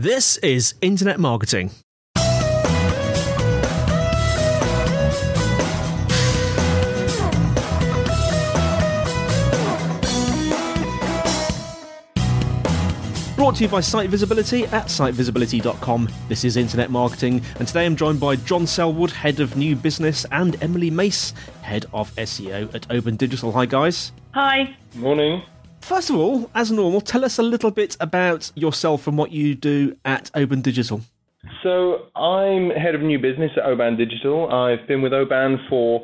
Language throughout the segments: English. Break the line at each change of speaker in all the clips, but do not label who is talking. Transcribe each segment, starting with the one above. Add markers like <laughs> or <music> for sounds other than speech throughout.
This is Internet Marketing. Brought to you by Site Visibility at sitevisibility.com. This is Internet Marketing, and today I'm joined by John Selwood, Head of New Business, and Emily Mace, Head of SEO at Oban Digital. Hi, guys.
Hi.
Morning.
First of all, as normal, tell us a little bit about yourself and what you do at Oban Digital.
So, I'm head of new business at Oban Digital. I've been with Oban for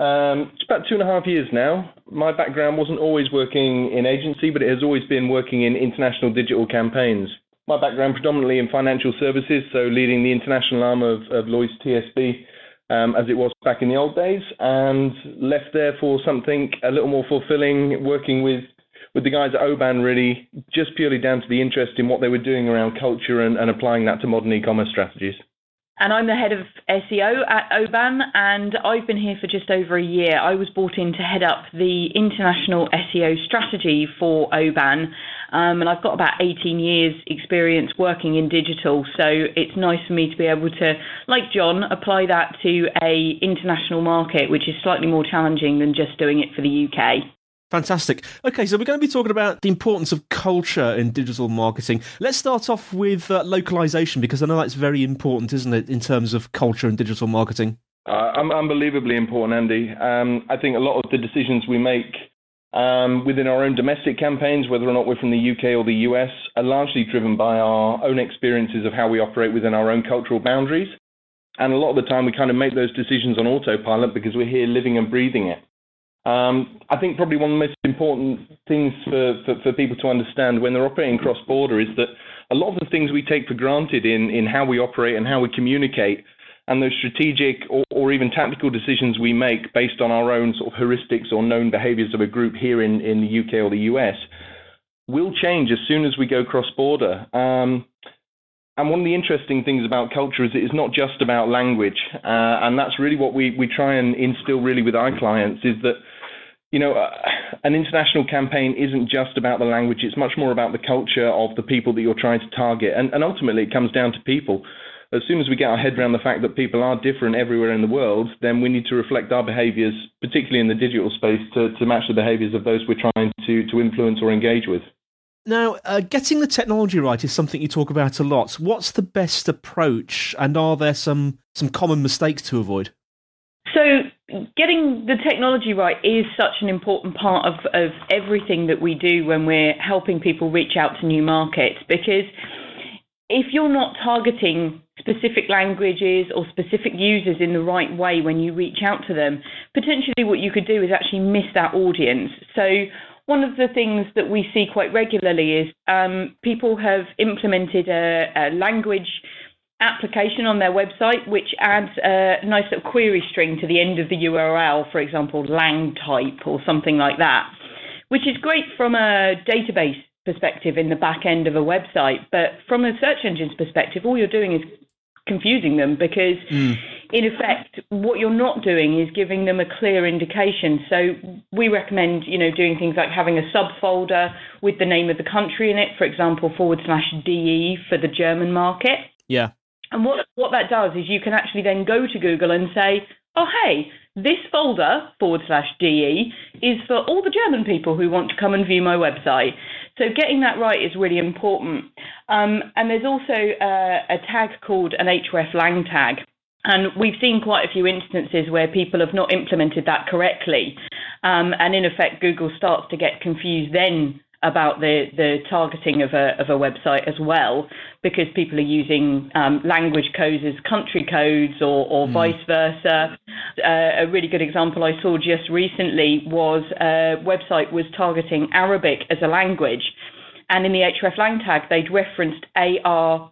um, about two and a half years now. My background wasn't always working in agency, but it has always been working in international digital campaigns. My background predominantly in financial services, so leading the international arm of, of Lloyd's TSB um, as it was back in the old days, and left there for something a little more fulfilling, working with with the guys at Oban really just purely down to the interest in what they were doing around culture and, and applying that to modern e-commerce strategies
and I'm the head of SEO at Oban, and I've been here for just over a year. I was brought in to head up the international SEO strategy for Oban, um, and I've got about 18 years' experience working in digital. So it's nice for me to be able to, like John, apply that to a international market, which is slightly more challenging than just doing it for the UK.
Fantastic. Okay, so we're going to be talking about the importance of culture in digital marketing. Let's start off with uh, localization because I know that's very important, isn't it, in terms of culture and digital marketing?
Uh, unbelievably important, Andy. Um, I think a lot of the decisions we make um, within our own domestic campaigns, whether or not we're from the UK or the US, are largely driven by our own experiences of how we operate within our own cultural boundaries. And a lot of the time, we kind of make those decisions on autopilot because we're here living and breathing it. Um, I think probably one of the most important things for, for, for people to understand when they're operating cross border is that a lot of the things we take for granted in, in how we operate and how we communicate and those strategic or, or, even tactical decisions we make based on our own sort of heuristics or known behaviors of a group here in, in the UK or the US will change as soon as we go cross border. Um, and one of the interesting things about culture is it's not just about language, uh, and that's really what we, we try and instill really with our clients is that you know, uh, an international campaign isn't just about the language, it's much more about the culture of the people that you're trying to target. And, and ultimately, it comes down to people. As soon as we get our head around the fact that people are different everywhere in the world, then we need to reflect our behaviors, particularly in the digital space, to, to match the behaviors of those we're trying to, to influence or engage with.
Now, uh, getting the technology right is something you talk about a lot. What's the best approach, and are there some, some common mistakes to avoid?
So, getting the technology right is such an important part of, of everything that we do when we're helping people reach out to new markets because if you're not targeting specific languages or specific users in the right way when you reach out to them, potentially what you could do is actually miss that audience. So, one of the things that we see quite regularly is um, people have implemented a, a language application on their website, which adds a nice little query string to the end of the URL, for example, lang type or something like that, which is great from a database perspective in the back end of a website. But from a search engine's perspective, all you're doing is confusing them because, mm. in effect, what you're not doing is giving them a clear indication. So we recommend, you know, doing things like having a subfolder with the name of the country in it, for example, forward slash DE for the German market.
Yeah.
And what, what that does is you can actually then go to Google and say, oh, hey, this folder, forward slash DE, is for all the German people who want to come and view my website. So getting that right is really important. Um, and there's also uh, a tag called an hreflang tag. And we've seen quite a few instances where people have not implemented that correctly. Um, and in effect, Google starts to get confused then about the, the targeting of a, of a website as well, because people are using um, language codes as country codes or, or mm. vice versa. Uh, a really good example I saw just recently was a website was targeting Arabic as a language. And in the hreflang tag, they'd referenced AR-AR,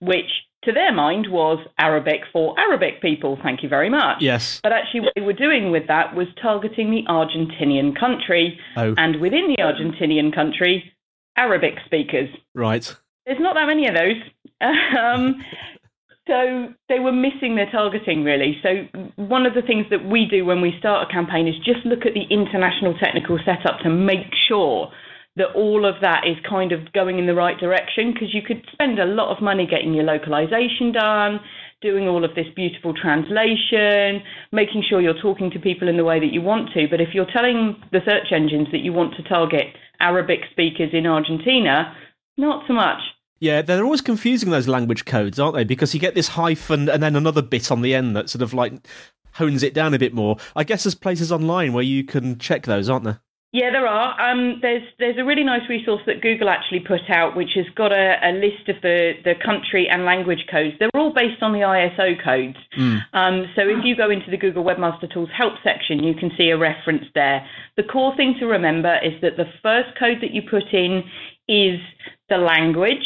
which to their mind was Arabic for Arabic people. Thank you very much.
Yes.
But actually, what they were doing with that was targeting the Argentinian country, oh. and within the Argentinian country, Arabic speakers.
Right.
There's not that many of those. um, <laughs> so they were missing their targeting really. So one of the things that we do when we start a campaign is just look at the international technical setup to make sure that all of that is kind of going in the right direction because you could spend a lot of money getting your localization done, doing all of this beautiful translation, making sure you're talking to people in the way that you want to. But if you're telling the search engines that you want to target Arabic speakers in Argentina, not so much.
Yeah, they're always confusing those language codes, aren't they? Because you get this hyphen and then another bit on the end that sort of like hones it down a bit more. I guess there's places online where you can check those, aren't there?
Yeah, there are. Um, there's there's a really nice resource that Google actually put out, which has got a, a list of the, the country and language codes. They're all based on the ISO codes. Mm. Um, so if you go into the Google Webmaster Tools help section, you can see a reference there. The core thing to remember is that the first code that you put in is the language,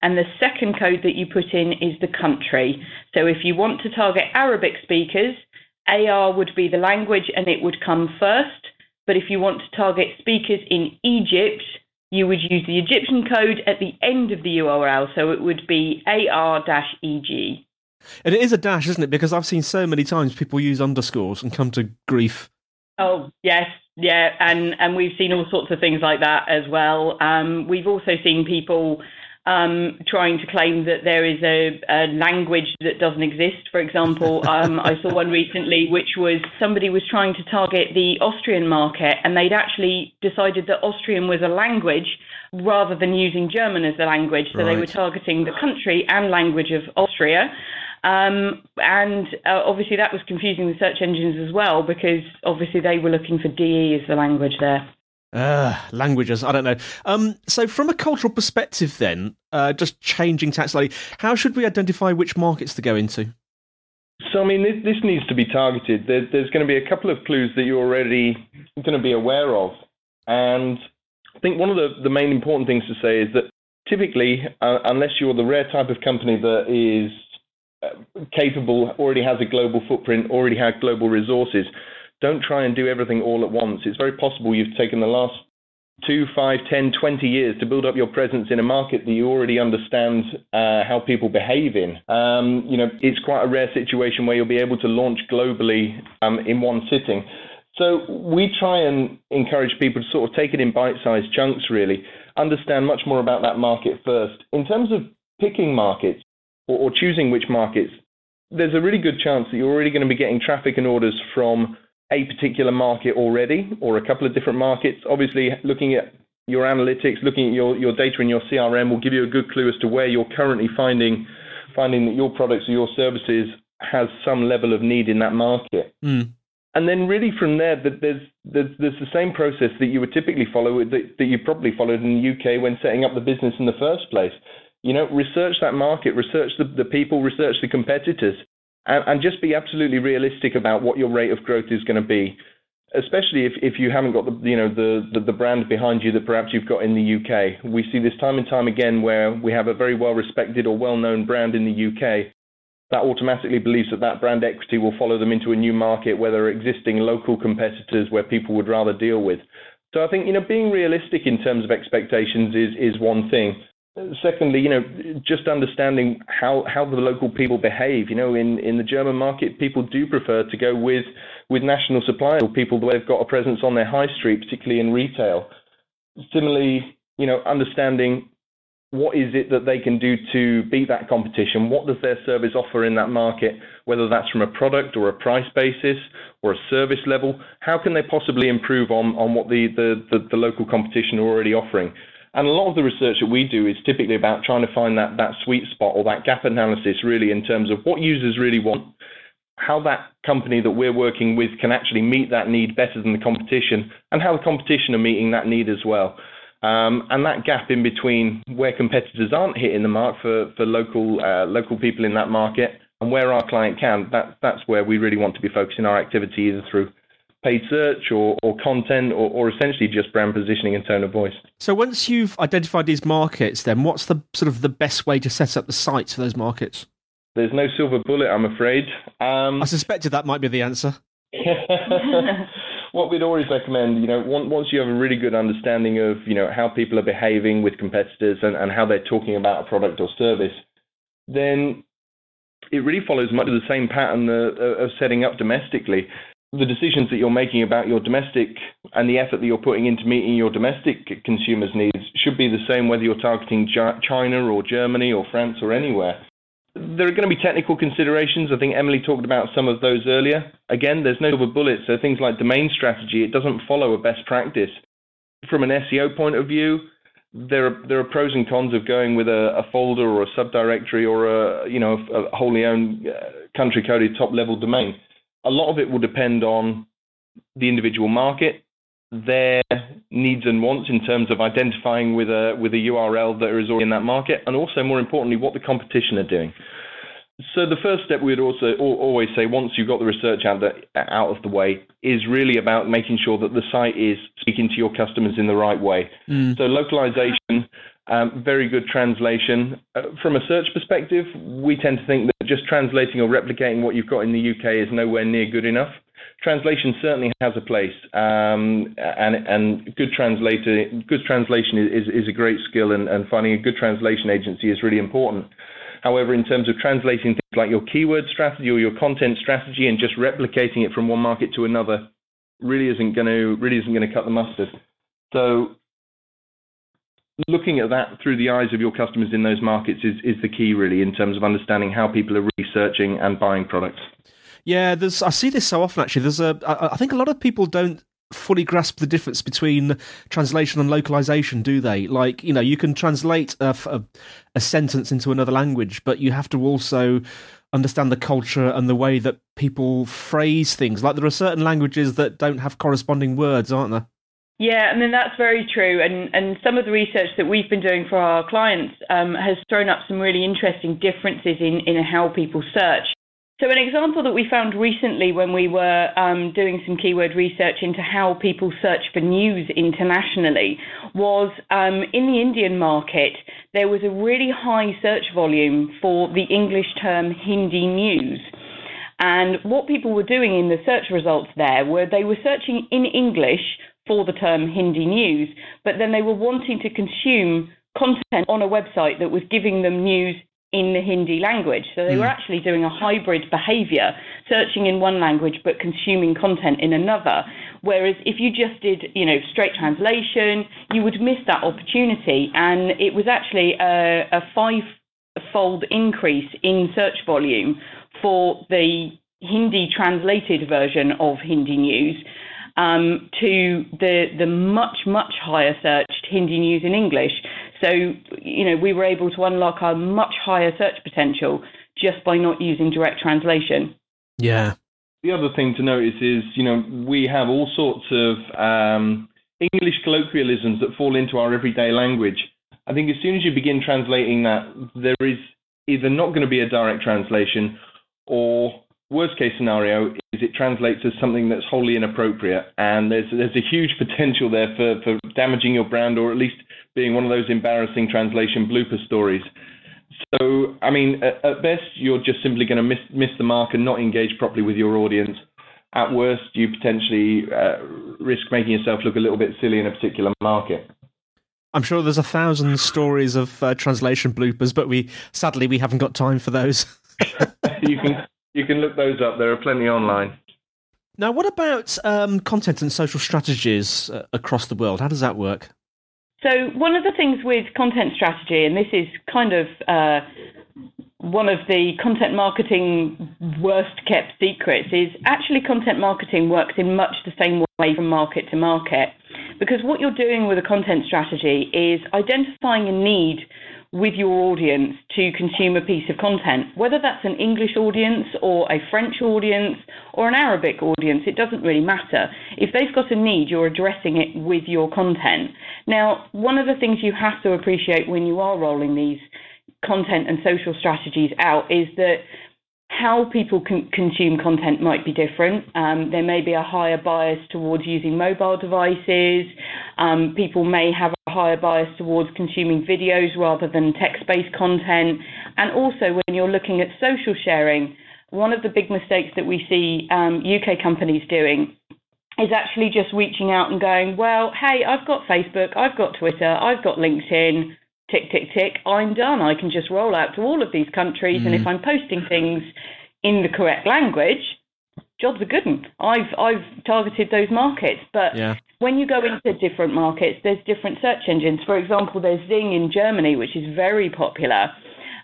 and the second code that you put in is the country. So if you want to target Arabic speakers, AR would be the language, and it would come first. But if you want to target speakers in Egypt, you would use the Egyptian code at the end of the URL. So it would be AR-EG.
And it is a dash, isn't it? Because I've seen so many times people use underscores and come to grief.
Oh, yes. Yeah, and, and we've seen all sorts of things like that as well. Um, we've also seen people um, trying to claim that there is a, a, language that doesn't exist. For example, um, I saw one recently which was somebody was trying to target the Austrian market and they'd actually decided that Austrian was a language rather than using German as the language. So right. they were targeting the country and language of Austria. Um, and uh, obviously that was confusing the search engines as well because obviously they were looking for DE as the language there.
Uh, languages, I don't know. Um, so, from a cultural perspective, then, uh, just changing tax slightly, how should we identify which markets to go into?
So, I mean, this, this needs to be targeted. There, there's going to be a couple of clues that you're already going to be aware of. And I think one of the, the main important things to say is that typically, uh, unless you're the rare type of company that is uh, capable, already has a global footprint, already has global resources, don't try and do everything all at once. It's very possible you've taken the last two, five, ten, twenty years to build up your presence in a market that you already understand uh, how people behave in. Um, you know, it's quite a rare situation where you'll be able to launch globally um, in one sitting. So we try and encourage people to sort of take it in bite-sized chunks, really, understand much more about that market first. In terms of picking markets or, or choosing which markets, there's a really good chance that you're already going to be getting traffic and orders from a particular market already or a couple of different markets. Obviously, looking at your analytics, looking at your, your data in your CRM will give you a good clue as to where you're currently finding finding that your products or your services has some level of need in that market. Mm. And then really from there, there's, there's, there's the same process that you would typically follow that, that you probably followed in the UK when setting up the business in the first place. You know, research that market, research the, the people, research the competitors, and, and just be absolutely realistic about what your rate of growth is going to be especially if, if you haven't got the you know the, the, the brand behind you that perhaps you've got in the UK. We see this time and time again where we have a very well respected or well known brand in the UK that automatically believes that that brand equity will follow them into a new market where there are existing local competitors where people would rather deal with. So I think you know being realistic in terms of expectations is is one thing. Secondly, you know, just understanding how, how the local people behave. You know, in, in the German market, people do prefer to go with with national suppliers or people where they've got a presence on their high street, particularly in retail. Similarly, you know, understanding what is it that they can do to beat that competition? What does their service offer in that market, whether that's from a product or a price basis or a service level? How can they possibly improve on, on what the, the, the, the local competition are already offering? And a lot of the research that we do is typically about trying to find that, that sweet spot or that gap analysis, really, in terms of what users really want, how that company that we're working with can actually meet that need better than the competition, and how the competition are meeting that need as well. Um, and that gap in between where competitors aren't hitting the mark for, for local, uh, local people in that market and where our client can, that, that's where we really want to be focusing our activity either through paid search or, or content or, or essentially just brand positioning and tone of voice.
So once you've identified these markets, then what's the sort of the best way to set up the sites for those markets?
There's no silver bullet, I'm afraid.
Um, I suspected that might be the answer. <laughs>
what we'd always recommend, you know, once you have a really good understanding of, you know, how people are behaving with competitors and, and how they're talking about a product or service, then it really follows much of the same pattern of setting up domestically the decisions that you're making about your domestic and the effort that you're putting into meeting your domestic consumers' needs should be the same whether you're targeting China or Germany or France or anywhere. There are going to be technical considerations. I think Emily talked about some of those earlier. Again, there's no silver bullet, so things like domain strategy, it doesn't follow a best practice. From an SEO point of view, there are there are pros and cons of going with a, a folder or a subdirectory or a you know a wholly owned uh, country coded top level domain a lot of it will depend on the individual market, their needs and wants in terms of identifying with a with a URL that is already in that market, and also more importantly, what the competition are doing. So the first step we'd also always say once you've got the research out, the, out of the way is really about making sure that the site is speaking to your customers in the right way. Mm. So localization, um, very good translation. Uh, from a search perspective, we tend to think that just translating or replicating what you've got in the UK is nowhere near good enough. Translation certainly has a place, um, and, and good translator, good translation is, is a great skill, and, and finding a good translation agency is really important. However, in terms of translating things like your keyword strategy or your content strategy and just replicating it from one market to another really isn't going to really isn't going to cut the mustard. So looking at that through the eyes of your customers in those markets is, the key, really, in terms of understanding how people are researching and buying products.
Yeah, there's. I see this so often. Actually, there's a. I, I think a lot of people don't fully grasp the difference between translation and localization, do they? Like, you know, you can translate a, a, a, sentence into another language, but you have to also understand the culture and the way that people phrase things. Like, there are certain languages that don't have corresponding words, aren't there?
Yeah, I mean that's very true, and and some of the research that we've been doing for our clients um, has thrown up some really interesting differences in in how people search. So an example that we found recently when we were um, doing some keyword research into how people search for news internationally was um, in the Indian market there was a really high search volume for the English term Hindi news. And what people were doing in the search results there were they were searching in English for the term Hindi news, but then they were wanting to consume content on a website that was giving them news in the Hindi language. So they mm. were hmm. actually doing a hybrid behavior, searching in one language but consuming content in another. Whereas if you just did, you know, straight translation, you would miss that opportunity. And it was actually a, a five-fold increase in search volume for the Hindi translated version of Hindi news um, to the the much much higher searched Hindi news in English. So you know we were able to unlock our much higher search potential just by not using direct translation.
Yeah.
The other thing to notice is you know we have all sorts of um, English colloquialisms that fall into our everyday language. I think as soon as you begin translating that, there is either not going to be a direct translation or worst case scenario is it translates as something that's wholly inappropriate, and there's there's a huge <laughs> potential there for for damaging your brand or at least being one of those embarrassing translation blooper stories. So, I mean, at, at best, you're just simply going to miss miss the mark and not engage properly with your audience. At worst, you potentially uh, risk making yourself look a little bit silly in a particular market.
I'm sure there's a thousand stories of uh, translation bloopers, but we sadly we haven't got time for those. <laughs>
you can you can look those up. There are plenty online.
Now, what about um, content and social strategies uh, across the world? How does that work?
So, one of the things with content strategy, and this is kind of uh, one of the content marketing worst kept secrets, is actually content marketing works in much the same way from market to market. Because what you're doing with a content strategy is identifying a need with your audience to consume a piece of content, whether that's an English audience or a French audience or an Arabic audience, it doesn't really matter. If they've got a need, you're addressing it with your content. Now, one of the things you have to appreciate when you are rolling these content and social strategies out is that how people con- consume content might be different. Um, there may be a higher bias towards using mobile devices. Um, people may have a higher bias towards consuming videos rather than text based content. And also, when you're looking at social sharing, one of the big mistakes that we see um, UK companies doing is actually just reaching out and going, well, hey, I've got Facebook, I've got Twitter, I've got LinkedIn tick, tick, tick, I'm done. I can just roll out to all of these countries. Mm. And if mm. I'm posting things in the correct language, job's are good. I've I've targeted those markets, but
yeah.
when you go into different markets, there's different search engines. For example, there's Xing in Germany, which is very popular.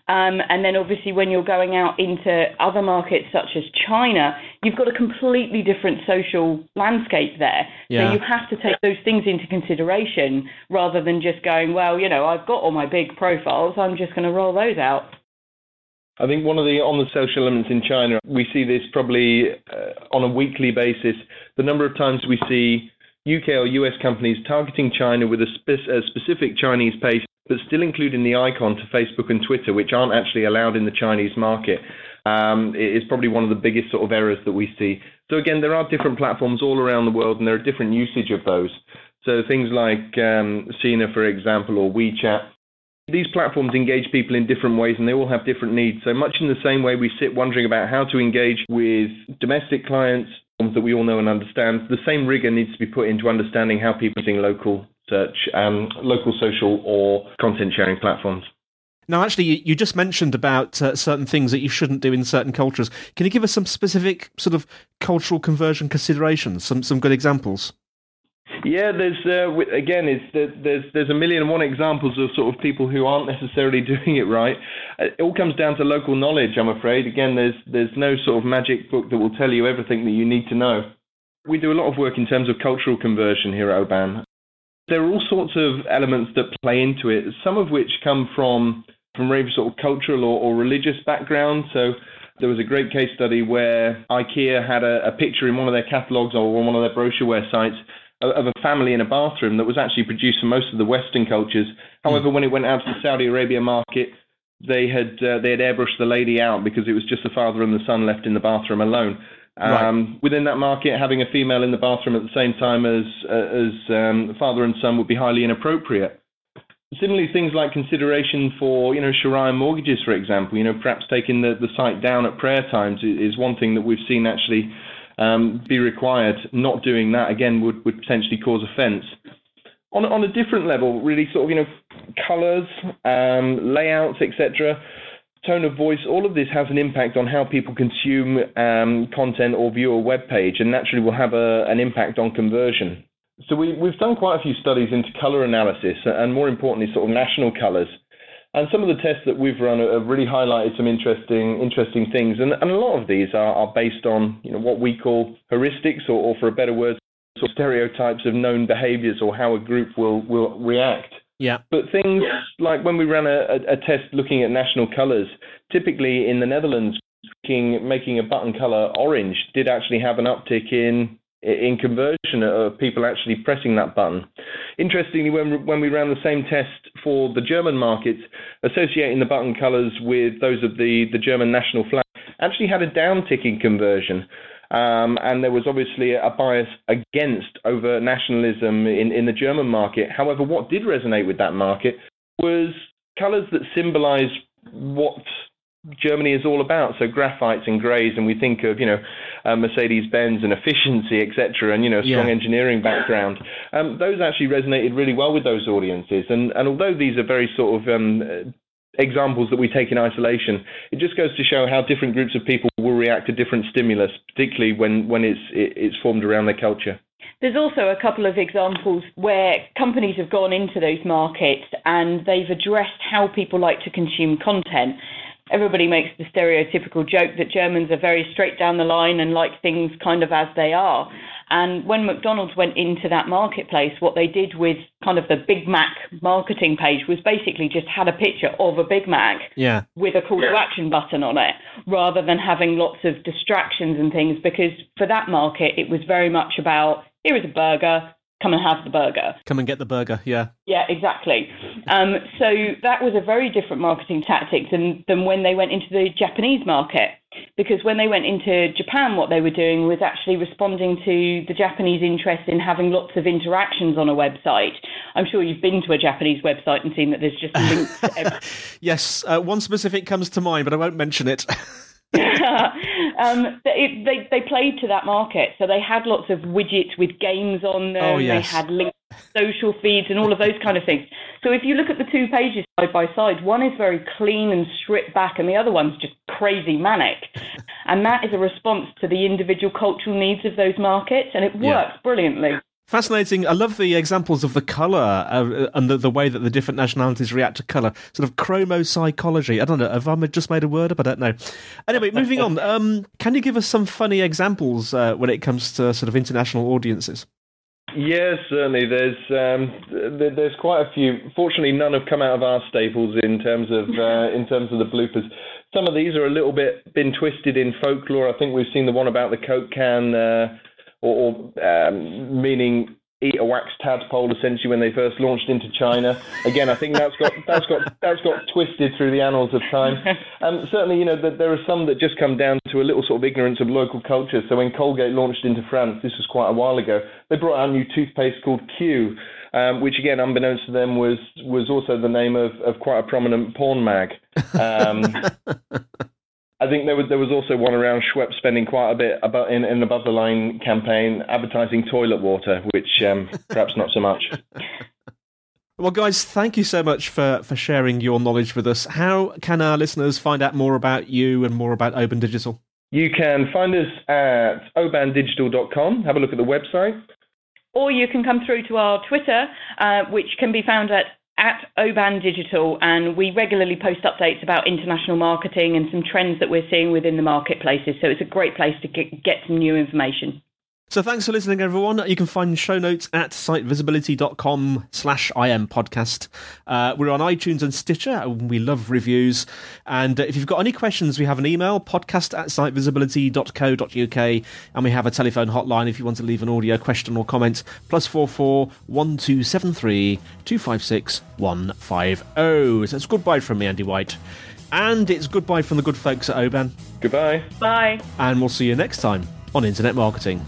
Um, and then obviously when you're going out into other markets such as China, you've got a completely different social landscape there.
Yeah.
So you have to take those things into consideration rather than just going, well, you know, I've got all my big profiles, I'm just going to roll those out.
I think one of the on the social elements in China, we see this probably uh, on a weekly basis. The number of times we see UK or US companies targeting China with a, spe- a specific Chinese page, but still including the icon to Facebook and Twitter, which aren't actually allowed in the Chinese market, um, is probably one of the biggest sort of errors that we see. So again, there are different platforms all around the world, and there are different usage of those. So things like um, Sina, for example, or WeChat these platforms engage people in different ways and they all have different needs. So, much in the same way we sit wondering about how to engage with domestic clients that we all know and understand, the same rigor needs to be put into understanding how people are using local search, um, local social, or content sharing platforms.
Now, actually, you, just mentioned about uh, certain things that you shouldn't do in certain cultures. Can you give us some specific sort of cultural conversion considerations, some some good examples?
Yeah, there's uh, again, it's there's there's a million and one examples of sort of people who aren't necessarily <laughs> doing it right. Uh, it all comes down to local knowledge, I'm afraid. Again, there's there's no sort of magic book that will tell you everything that you need to know. We do a lot of work in terms of cultural conversion here at Oban. There are all sorts of elements that play into it, some of which come from from very sort of cultural or, or religious background. So there was a great case study where IKEA had a, a picture in one of their catalogs or on one of their brochureware sites of a family in a bathroom that was actually produced for most of the Western cultures. However, when it went out to the Saudi Arabia market, they had uh, they had airbrushed the lady out because it was just the father and the son left in the bathroom alone. Um, right. Within that market, having a female in the bathroom at the same time as uh, as um, father and son would be highly inappropriate. Similarly, things like consideration for you know Sharia mortgages, for example, you know perhaps taking the, the site down at prayer times is one thing that we've seen actually um, be required. Not doing that again would, would potentially cause offence. On, on a different level, really sort of you know colours, um, layouts, etc. Tone of voice, all of this has an impact on how people consume um, content or view a web page, and naturally will have a, an impact on conversion. So we, we've done quite a few studies into colour analysis, and more importantly, sort of national colours. And some of the tests that we've run have really highlighted some interesting interesting things, and, and a lot of these are, are based on you know what we call heuristics, or, or for a better word, sort of stereotypes of known behaviours or how a group will will react.
Yeah.
But things yeah. like when we ran a, a, a, test looking at national colours, typically in the Netherlands, making, making a button colour orange did actually have an uptick in in conversion of people actually pressing that button. Interestingly, when, when we ran the same test for the German markets, associating the button colors with those of the, the German national flag, actually had a downtick in conversion. Um, and there was obviously a bias against over nationalism in, in the German market. However, what did resonate with that market was colors that symbolize what Germany is all about. So graphites and greys, and we think of you know uh, Mercedes Benz and efficiency, etc., and you know strong yeah. engineering background. Um, those actually resonated really well with those audiences. And and although these are very sort of um, examples that we take in isolation, it just goes to show how different groups of people will react to different stimulus, particularly when when it's it's formed around their culture.
There's also a couple of examples where companies have gone into those markets and they've addressed how people like to consume content everybody makes the stereotypical joke that Germans are very straight down the line and like things kind of as they are. And when McDonald's went into that marketplace, what they did with kind of the Big Mac marketing page was basically just had a picture of a Big Mac
yeah.
with a call to action button on it, rather than having lots of distractions and things. Because for that market, it was very much about here is a burger, come and have the burger.
Come and get the burger, yeah.
Yeah, exactly. Um, so that was a very different marketing tactic than, than when they went into the Japanese market. Because when they went into Japan, what they were doing was actually responding to the Japanese interest in having lots of interactions on a website. I'm sure you've been to a Japanese website and seen that there's just links. <laughs>
yes, uh, one specific comes to mind, but I won't mention it. <laughs> <laughs>
um, they, they, they played to that market, so they had lots of widgets with games on them.
Oh, yes.
They had links, social feeds, and all of those kind of things. So if you look at the two pages side by side, one is very clean and stripped back, and the other one's just crazy manic. And that is a response to the individual cultural needs of those markets, and it works yeah. brilliantly.
Fascinating. I love the examples of the colour uh, and the, the, way that the different nationalities react to colour. Sort of chromo-psychology. I don't know. Have I just made a word up? I don't know. Anyway, moving on. <laughs> Um, can you give us some funny examples uh, when it comes to sort of international audiences?
Yes, certainly. There's um, there's quite a few. Fortunately, none have come out of our staples in terms of uh, <laughs> in terms of the bloopers. Some of these are a little bit been twisted in folklore. I think we've seen the one about the Coke can. Or, or um, meaning eat a wax tadpole essentially when they first launched into China. Again, I think that's got that's got that's got twisted through the annals of time. Um, certainly, you know, that there are some that just come down to a little sort of ignorance of local culture. So when Colgate launched into France, this was quite a while ago, they brought out a new toothpaste called Cue. Um, which again, unbeknownst to them, was was also the name of, of quite a prominent porn mag. Um, <laughs> I think there was there was also one around Schweppes spending quite a bit about in an above the line campaign advertising toilet water, which um, <laughs> perhaps not so much.
Well, guys, thank you so much for, for sharing your knowledge with us. How can our listeners find out more about you and more about Oban Digital?
You can find us at obandigital.com. Have a look at the website.
Or you can come through to our Twitter, uh, which can be found at at Oban Digital, and we regularly post updates about international marketing and some trends that we're seeing within the marketplaces. So it's a great place to get, get some new information.
So thanks for listening, everyone. You can find show notes at sitevisibility.com slash im podcast. Uh, we're on iTunes and Stitcher. and We love reviews. And uh, if you've got any questions, we have an email, podcast at sitevisibility.co.uk. And we have a telephone hotline if you want to leave an audio question or comment. Plus four four one two seven three two five six one five zero. So it's goodbye from me, Andy White. And it's goodbye from the good folks at Oban.
Goodbye.
Bye.
And we'll see you next time on Internet Marketing.